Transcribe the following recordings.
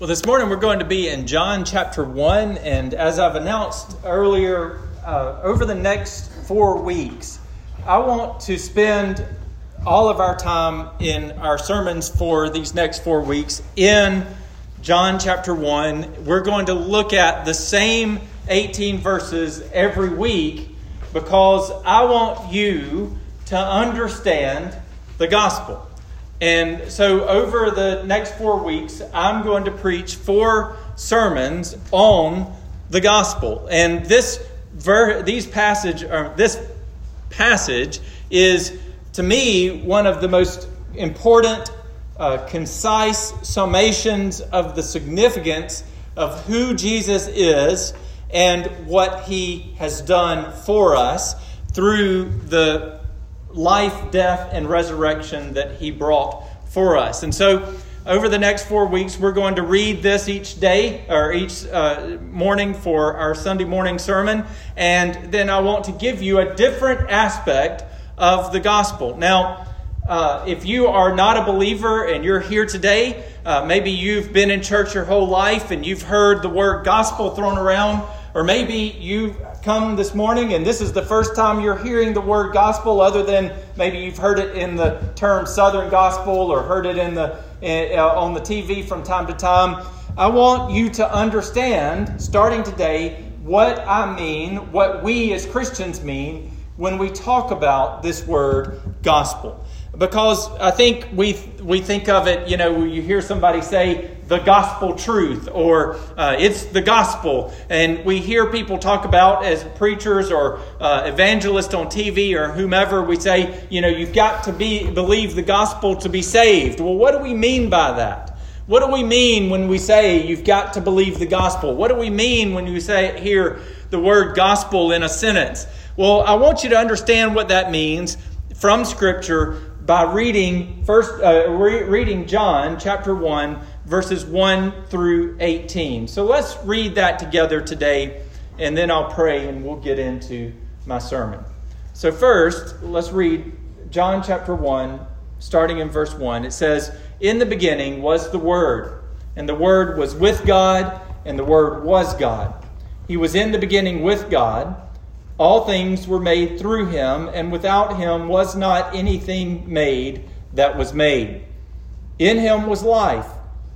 Well, this morning we're going to be in John chapter 1, and as I've announced earlier, uh, over the next four weeks, I want to spend all of our time in our sermons for these next four weeks in John chapter 1. We're going to look at the same 18 verses every week because I want you to understand the gospel. And so, over the next four weeks, I'm going to preach four sermons on the gospel. And this ver- these passage, or this passage, is to me one of the most important, uh, concise summations of the significance of who Jesus is and what He has done for us through the life, death, and resurrection that he brought for us. And so, over the next four weeks, we're going to read this each day or each uh, morning for our Sunday morning sermon. And then I want to give you a different aspect of the gospel. Now, uh, if you are not a believer and you're here today, uh, maybe you've been in church your whole life and you've heard the word gospel thrown around, or maybe you come this morning and this is the first time you're hearing the word gospel, other than maybe you've heard it in the term Southern gospel or heard it in the uh, on the TV from time to time. I want you to understand, starting today, what I mean, what we as Christians mean when we talk about this word gospel because I think we we think of it. You know, you hear somebody say the gospel truth or uh, it's the gospel, and we hear people talk about as preachers or uh, evangelists on TV or whomever. We say, you know, you've got to be believe the gospel to be saved. Well, what do we mean by that? What do we mean when we say you've got to believe the gospel? What do we mean when we say hear the word gospel in a sentence? Well, I want you to understand what that means from Scripture by reading first uh, re- reading John chapter 1 verses 1 through 18. So let's read that together today and then I'll pray and we'll get into my sermon. So first, let's read John chapter 1 starting in verse 1. It says, "In the beginning was the word, and the word was with God, and the word was God. He was in the beginning with God." All things were made through him, and without him was not anything made that was made. In him was life,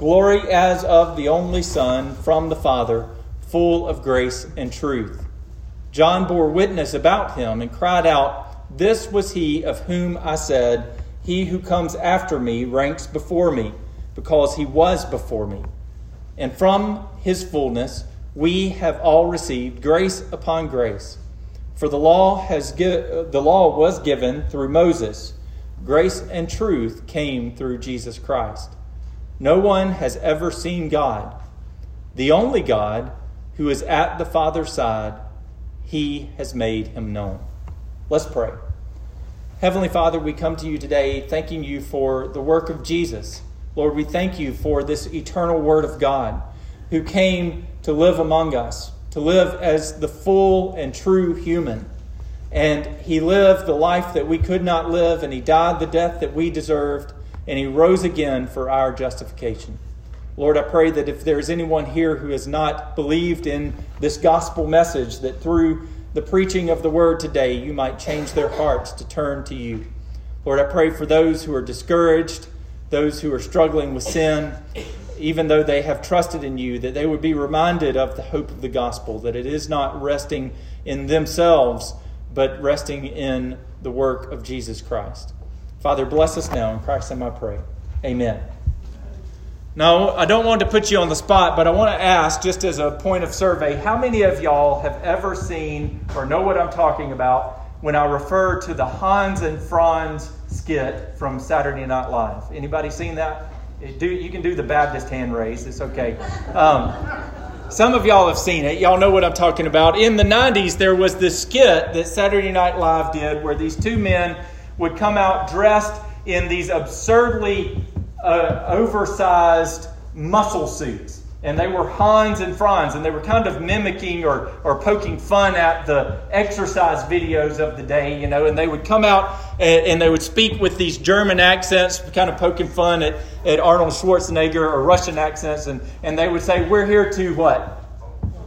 glory as of the only Son from the Father, full of grace and truth. John bore witness about him and cried out, This was he of whom I said, He who comes after me ranks before me, because he was before me. And from his fullness, we have all received grace upon grace. For the law has the law was given through Moses. Grace and truth came through Jesus Christ. No one has ever seen God. The only God who is at the Father's side, he has made him known. Let's pray. Heavenly Father, we come to you today thanking you for the work of Jesus. Lord, we thank you for this eternal Word of God who came to live among us, to live as the full and true human. And he lived the life that we could not live, and he died the death that we deserved, and he rose again for our justification. Lord, I pray that if there's anyone here who has not believed in this gospel message, that through the preaching of the word today, you might change their hearts to turn to you. Lord, I pray for those who are discouraged, those who are struggling with sin, even though they have trusted in you, that they would be reminded of the hope of the gospel, that it is not resting in themselves, but resting in the work of Jesus Christ. Father, bless us now. In Christ's name I pray. Amen. Now, I don't want to put you on the spot, but I want to ask, just as a point of survey, how many of y'all have ever seen or know what I'm talking about when I refer to the Hans and Franz skit from Saturday Night Live? Anybody seen that? Do, you can do the Baptist hand raise, it's okay. Um, some of y'all have seen it. Y'all know what I'm talking about. In the 90s, there was this skit that Saturday Night Live did where these two men would come out dressed in these absurdly uh, oversized muscle suits. And they were Hans and Franz, and they were kind of mimicking or, or poking fun at the exercise videos of the day, you know. And they would come out and, and they would speak with these German accents, kind of poking fun at, at Arnold Schwarzenegger or Russian accents. And, and they would say, We're here to what?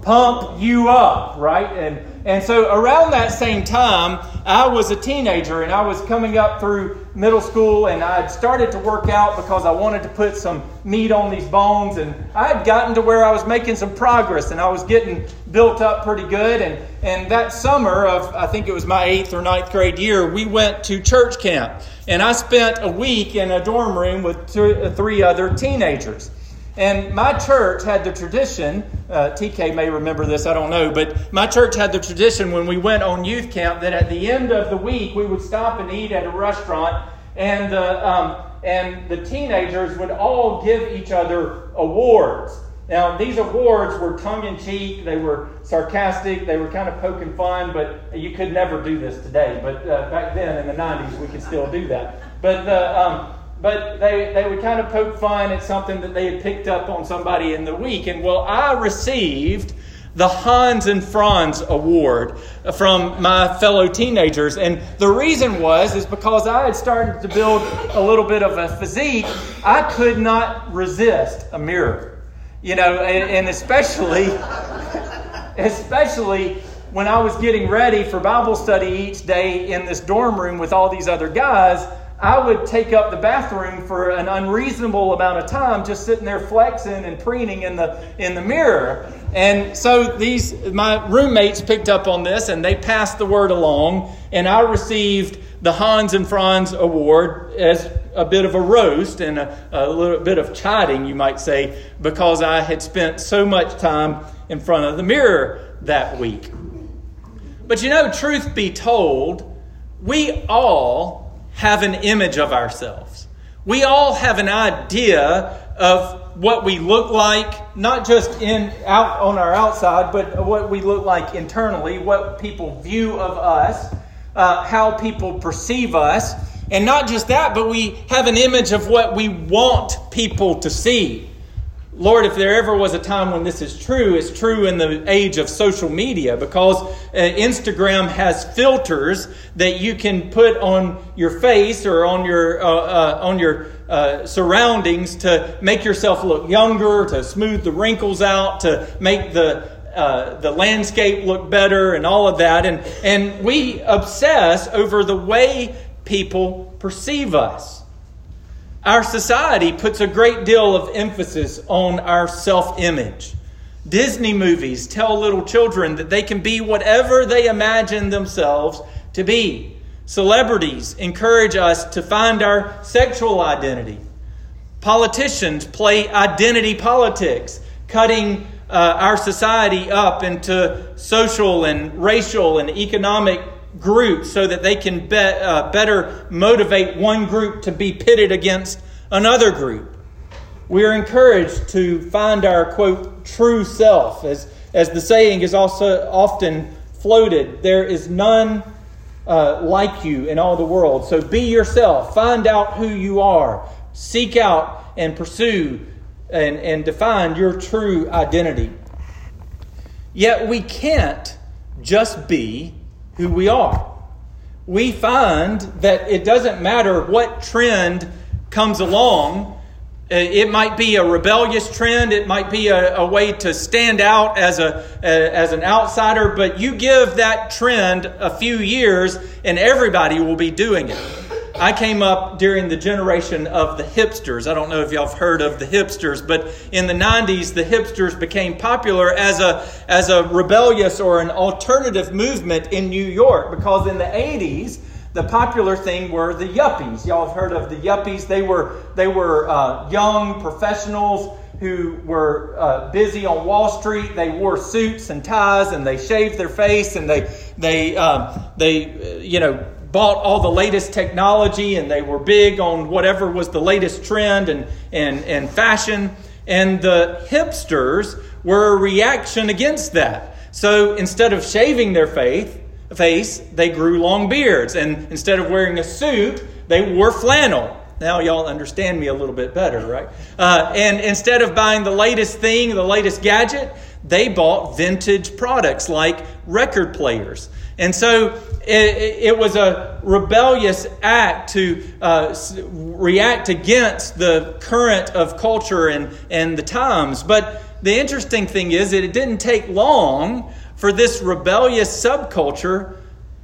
Pump you up, right? And and so around that same time, I was a teenager and I was coming up through middle school and I had started to work out because I wanted to put some meat on these bones. And I had gotten to where I was making some progress and I was getting built up pretty good. And, and that summer of, I think it was my eighth or ninth grade year, we went to church camp. And I spent a week in a dorm room with three other teenagers. And my church had the tradition, uh, TK may remember this, I don't know, but my church had the tradition when we went on youth camp that at the end of the week we would stop and eat at a restaurant, and, uh, um, and the teenagers would all give each other awards. Now, these awards were tongue in cheek, they were sarcastic, they were kind of poking fun, but you could never do this today. But uh, back then in the 90s, we could still do that. But uh, um, but they, they would kind of poke fun at something that they had picked up on somebody in the week. And well, I received the Hans and Franz Award from my fellow teenagers. And the reason was is because I had started to build a little bit of a physique, I could not resist a mirror. You know, and, and especially especially when I was getting ready for Bible study each day in this dorm room with all these other guys, I would take up the bathroom for an unreasonable amount of time, just sitting there flexing and preening in the in the mirror. And so these my roommates picked up on this, and they passed the word along, and I received the Hans and Franz Award as a bit of a roast and a, a little bit of chiding, you might say, because I had spent so much time in front of the mirror that week. But you know, truth be told, we all have an image of ourselves. We all have an idea of what we look like, not just in out on our outside, but what we look like internally, what people view of us, uh, how people perceive us, and not just that, but we have an image of what we want people to see. Lord, if there ever was a time when this is true, it's true in the age of social media because uh, Instagram has filters that you can put on your face or on your uh, uh, on your uh, surroundings to make yourself look younger, to smooth the wrinkles out, to make the uh, the landscape look better, and all of that. And and we obsess over the way people perceive us. Our society puts a great deal of emphasis on our self image. Disney movies tell little children that they can be whatever they imagine themselves to be. Celebrities encourage us to find our sexual identity. Politicians play identity politics, cutting uh, our society up into social and racial and economic groups so that they can be, uh, better motivate one group to be pitted against another group. We are encouraged to find our, quote, true self. As, as the saying is also often floated, there is none uh, like you in all the world. So be yourself. Find out who you are. Seek out and pursue and, and define your true identity. Yet we can't just be who we are. We find that it doesn't matter what trend comes along. Uh, it might be a rebellious trend. It might be a, a way to stand out as, a, as an outsider, but you give that trend a few years and everybody will be doing it. I came up during the generation of the hipsters. I don't know if y'all have heard of the hipsters, but in the 90s, the hipsters became popular as a, as a rebellious or an alternative movement in New York because in the 80s, the popular thing were the yuppies. Y'all have heard of the yuppies. They were, they were uh, young professionals who were uh, busy on Wall Street. They wore suits and ties and they shaved their face and they, they, uh, they uh, you know, bought all the latest technology and they were big on whatever was the latest trend and, and, and fashion. And the hipsters were a reaction against that. So instead of shaving their faith, face, they grew long beards. And instead of wearing a suit, they wore flannel. Now y'all understand me a little bit better, right? Uh, and instead of buying the latest thing, the latest gadget, they bought vintage products like record players. And so it, it was a rebellious act to uh, react against the current of culture and, and the times. But the interesting thing is that it didn't take long for this rebellious subculture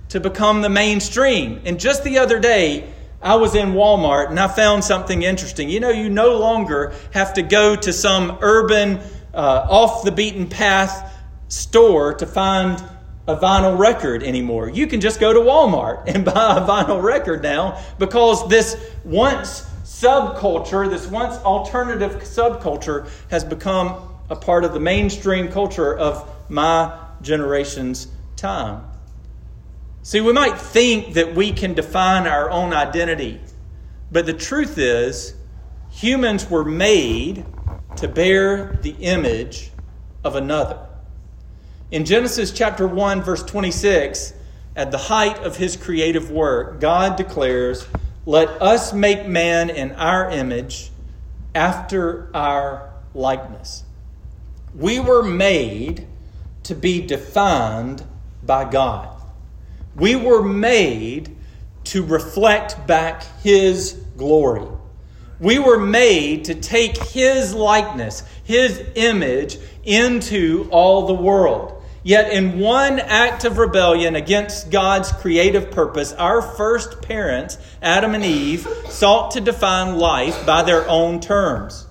to become the mainstream. And just the other day, I was in Walmart and I found something interesting. You know, you no longer have to go to some urban, uh, off the beaten path store to find a vinyl record anymore. You can just go to Walmart and buy a vinyl record now because this once subculture, this once alternative subculture, has become a part of the mainstream culture of my generation's time. See, we might think that we can define our own identity, but the truth is, humans were made to bear the image of another. In Genesis chapter 1, verse 26, at the height of his creative work, God declares, Let us make man in our image after our likeness. We were made to be defined by God. We were made to reflect back His glory. We were made to take His likeness, His image, into all the world. Yet, in one act of rebellion against God's creative purpose, our first parents, Adam and Eve, sought to define life by their own terms.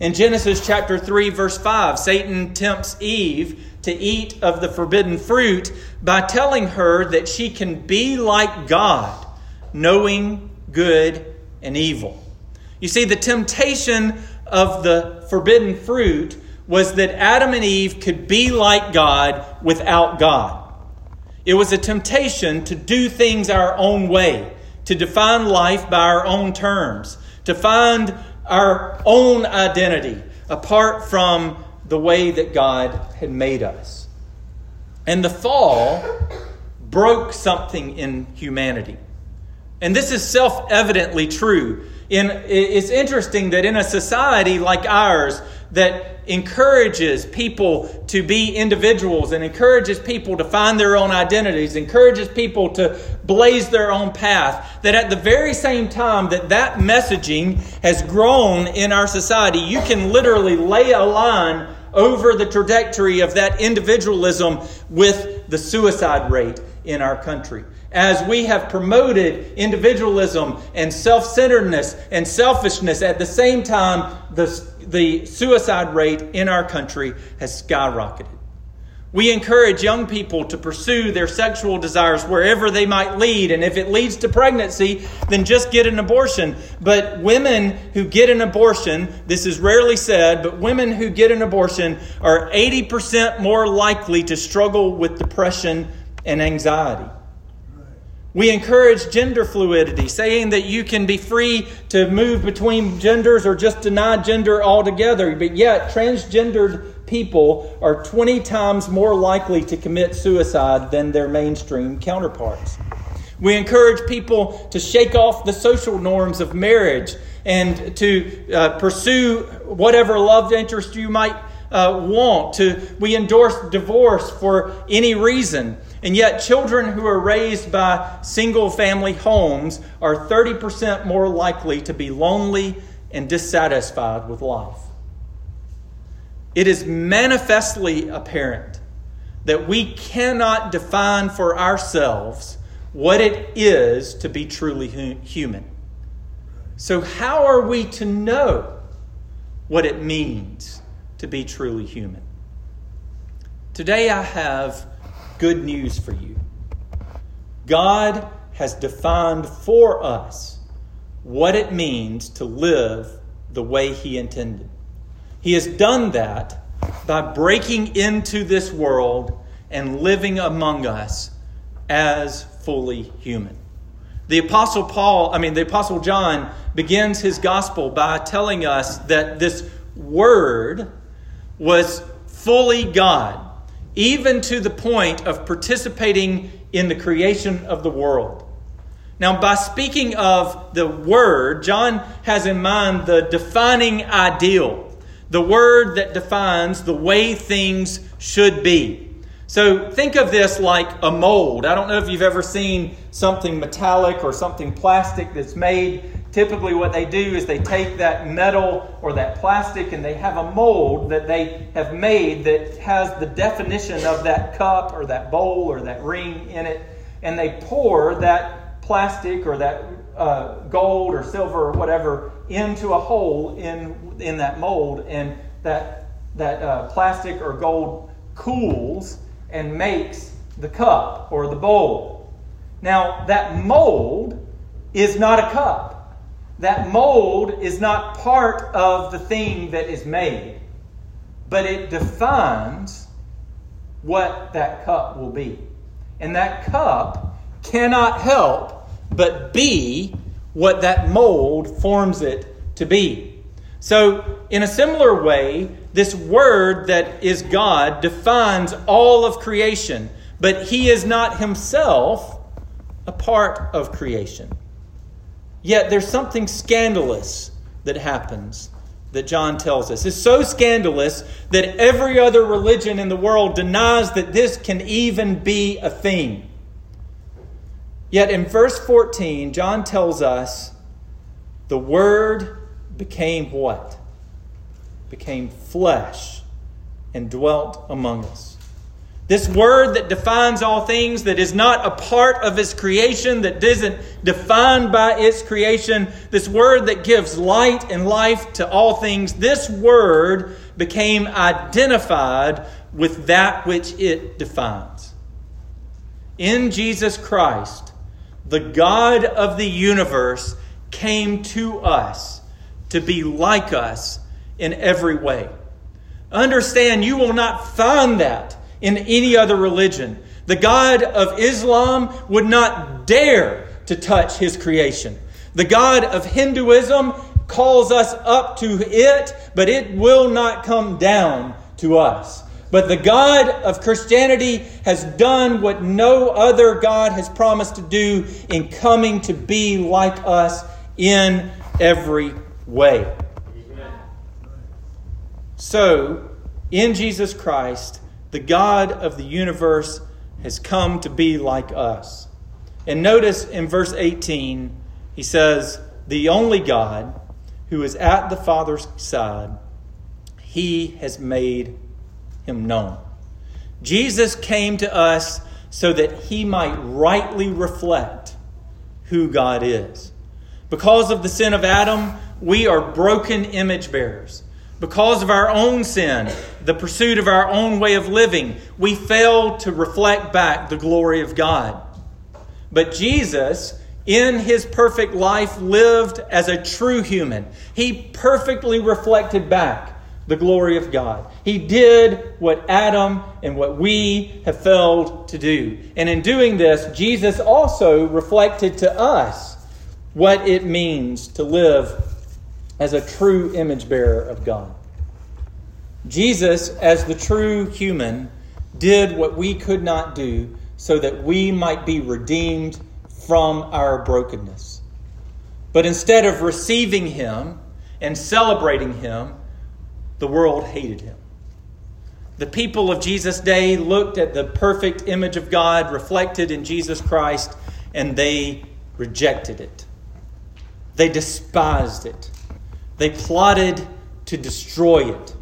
In Genesis chapter 3, verse 5, Satan tempts Eve to eat of the forbidden fruit by telling her that she can be like God, knowing good and evil. You see, the temptation of the forbidden fruit was that Adam and Eve could be like God without God. It was a temptation to do things our own way, to define life by our own terms, to find our own identity apart from the way that God had made us. And the fall broke something in humanity. And this is self evidently true. In, it's interesting that in a society like ours, that encourages people to be individuals and encourages people to find their own identities, encourages people to blaze their own path, that at the very same time that that messaging has grown in our society, you can literally lay a line over the trajectory of that individualism with the suicide rate in our country. As we have promoted individualism and self centeredness and selfishness, at the same time, the, the suicide rate in our country has skyrocketed. We encourage young people to pursue their sexual desires wherever they might lead. And if it leads to pregnancy, then just get an abortion. But women who get an abortion, this is rarely said, but women who get an abortion are 80% more likely to struggle with depression and anxiety. We encourage gender fluidity, saying that you can be free to move between genders or just deny gender altogether. But yet, transgendered people are 20 times more likely to commit suicide than their mainstream counterparts. We encourage people to shake off the social norms of marriage and to uh, pursue whatever love interest you might uh, want. To, we endorse divorce for any reason. And yet, children who are raised by single family homes are 30% more likely to be lonely and dissatisfied with life. It is manifestly apparent that we cannot define for ourselves what it is to be truly human. So, how are we to know what it means to be truly human? Today, I have good news for you. God has defined for us what it means to live the way He intended. He has done that by breaking into this world and living among us as fully human. The Apostle Paul, I mean, the Apostle John begins his gospel by telling us that this Word was fully God, even to the point of participating in the creation of the world. Now, by speaking of the Word, John has in mind the defining ideal, the Word that defines the way things should be. So think of this like a mold. I don't know if you've ever seen something metallic or something plastic that's made. Typically, what they do is they take that metal or that plastic and they have a mold that they have made that has the definition of that cup or that bowl or that ring in it. And they pour that plastic or that uh, gold or silver or whatever into a hole in, in that mold. And that, that uh, plastic or gold cools and makes the cup or the bowl. Now, that mold is not a cup. That mold is not part of the thing that is made, but it defines what that cup will be. And that cup cannot help but be what that mold forms it to be. So, in a similar way, this word that is God defines all of creation, but he is not himself a part of creation. Yet there's something scandalous that happens that John tells us. It's so scandalous that every other religion in the world denies that this can even be a thing. Yet in verse 14, John tells us the Word became what? Became flesh and dwelt among us. This word that defines all things, that is not a part of its creation, that isn't defined by its creation, this word that gives light and life to all things, this word became identified with that which it defines. In Jesus Christ, the God of the universe came to us to be like us in every way. Understand, you will not find that in any other religion. The God of Islam would not dare to touch his creation. The God of Hinduism calls us up to it, but it will not come down to us. But the God of Christianity has done what no other God has promised to do in coming to be like us in every way. So, in Jesus Christ, the God of the universe has come to be like us. And notice in verse 18, he says, The only God who is at the Father's side, he has made him known. Jesus came to us so that he might rightly reflect who God is. Because of the sin of Adam, we are broken image bearers. Because of our own sin, the pursuit of our own way of living, we fail to reflect back the glory of God. But Jesus, in his perfect life, lived as a true human. He perfectly reflected back the glory of God. He did what Adam and what we have failed to do. And in doing this, Jesus also reflected to us what it means to live as a true image bearer of God. Jesus, as the true human, did what we could not do so that we might be redeemed from our brokenness. But instead of receiving him and celebrating him, the world hated him. The people of Jesus' day looked at the perfect image of God reflected in Jesus Christ and they rejected it. They despised it. They plotted to destroy it.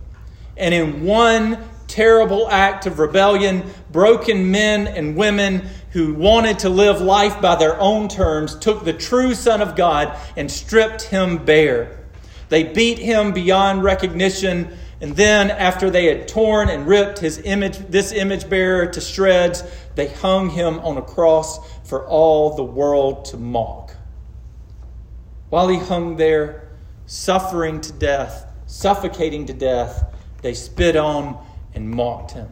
And in one terrible act of rebellion, broken men and women who wanted to live life by their own terms took the true Son of God and stripped him bare. They beat him beyond recognition, and then, after they had torn and ripped his image, this image bearer to shreds, they hung him on a cross for all the world to mock. While he hung there, suffering to death, suffocating to death, they spit on and mocked him.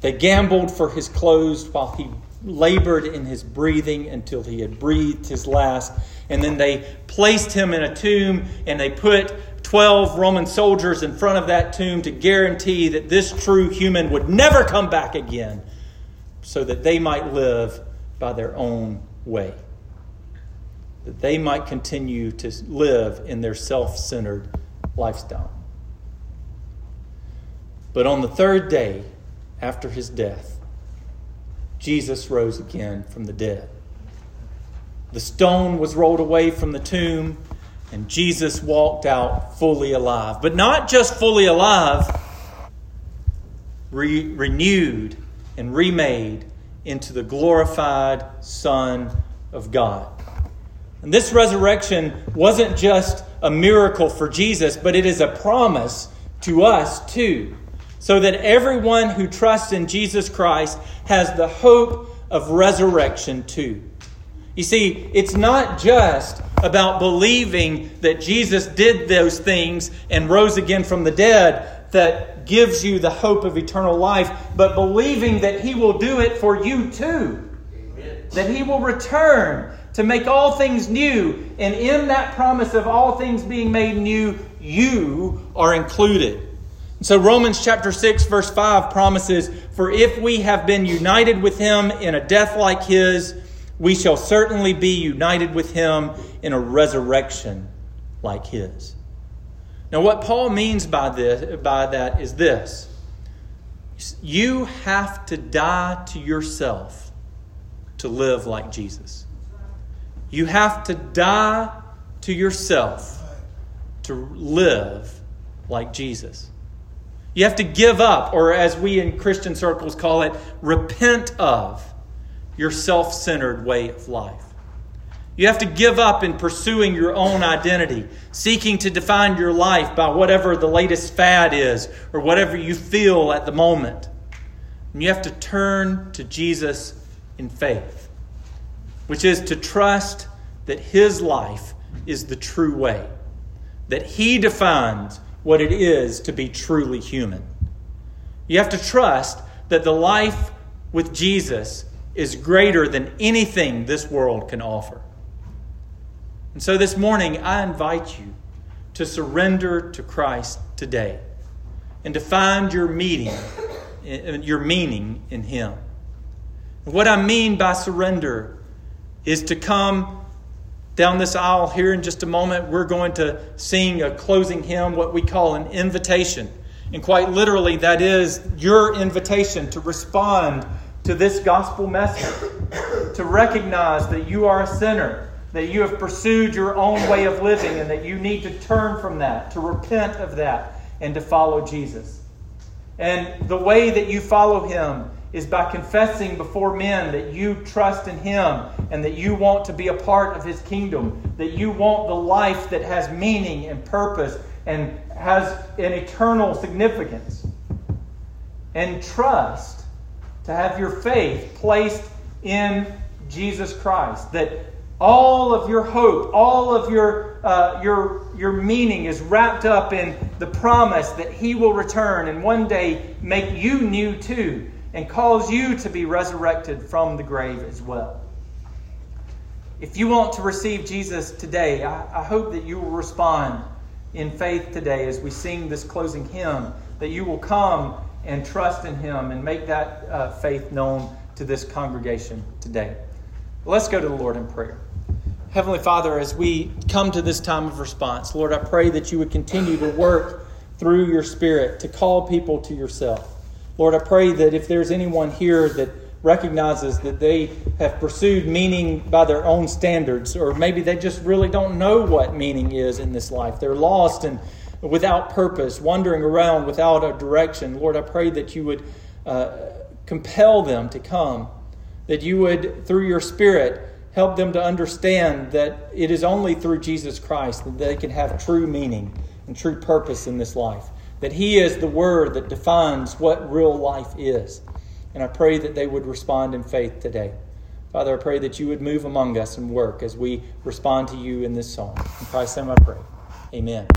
They gambled for his clothes while he labored in his breathing until he had breathed his last. And then they placed him in a tomb and they put 12 Roman soldiers in front of that tomb to guarantee that this true human would never come back again so that they might live by their own way. That they might continue to live in their self centered lifestyle. But on the third day after his death, Jesus rose again from the dead. The stone was rolled away from the tomb, and Jesus walked out fully alive. But not just fully alive, re- renewed and remade into the glorified Son of God. And this resurrection wasn't just a miracle for Jesus, but it is a promise to us too so that everyone who trusts in Jesus Christ has the hope of resurrection too. You see, it's not just about believing that Jesus did those things and rose again from the dead that gives you the hope of eternal life, but believing that He will do it for you too. Amen. That He will return to make all things new. And in that promise of all things being made new, you are included. So Romans chapter 6 verse 5 promises, "For if we have been united with him in a death like his, we shall certainly be united with him in a resurrection like his." Now what Paul means by this by that is this. You have to die to yourself to live like Jesus. You have to die to yourself to live like Jesus. You have to give up, or as we in Christian circles call it, repent of your self centered way of life. You have to give up in pursuing your own identity, seeking to define your life by whatever the latest fad is or whatever you feel at the moment. And you have to turn to Jesus in faith, which is to trust that His life is the true way, that He defines what it is to be truly human. You have to trust that the life with Jesus is greater than anything this world can offer. And so this morning, I invite you to surrender to Christ today and to find your meaning, your meaning in Him. What I mean by surrender is to come down this aisle here in just a moment, we're going to sing a closing hymn, what we call an invitation. And quite literally, that is your invitation to respond to this gospel message, to recognize that you are a sinner, that you have pursued your own way of living, and that you need to turn from that, to repent of that, and to follow Jesus. And the way that you follow him is by confessing before men that you trust in Him and that you want to be a part of His kingdom, that you want the life that has meaning and purpose and has an eternal significance. And trust to have your faith placed in Jesus Christ, that all of your hope, all of your, uh, your, your meaning is wrapped up in the promise that He will return and one day make you new too and cause you to be resurrected from the grave as well. If you want to receive Jesus today, I, I, hope that you will respond in faith today as we sing this closing hymn, that you will come and trust in Him and make that uh, faith known to this congregation today. Let's go to the Lord in prayer. Heavenly Father, as we come to this time of response, Lord, I pray that you would continue to work through your Spirit to call people to yourself. Lord, I pray that if there's anyone here that recognizes that they have pursued meaning by their own standards, or maybe they just really don't know what meaning is in this life, they're lost and without purpose, wandering around without a direction. Lord, I pray that you would uh, compel them to come that you would, through your Spirit, help them to understand that it is only through Jesus Christ that they can have true meaning and true purpose in this life. That He is the Word that defines what real life is. And I pray that they would respond in faith today. Father, I pray that you would move among us and work as we respond to you in this song. In Christ's name I pray. Amen.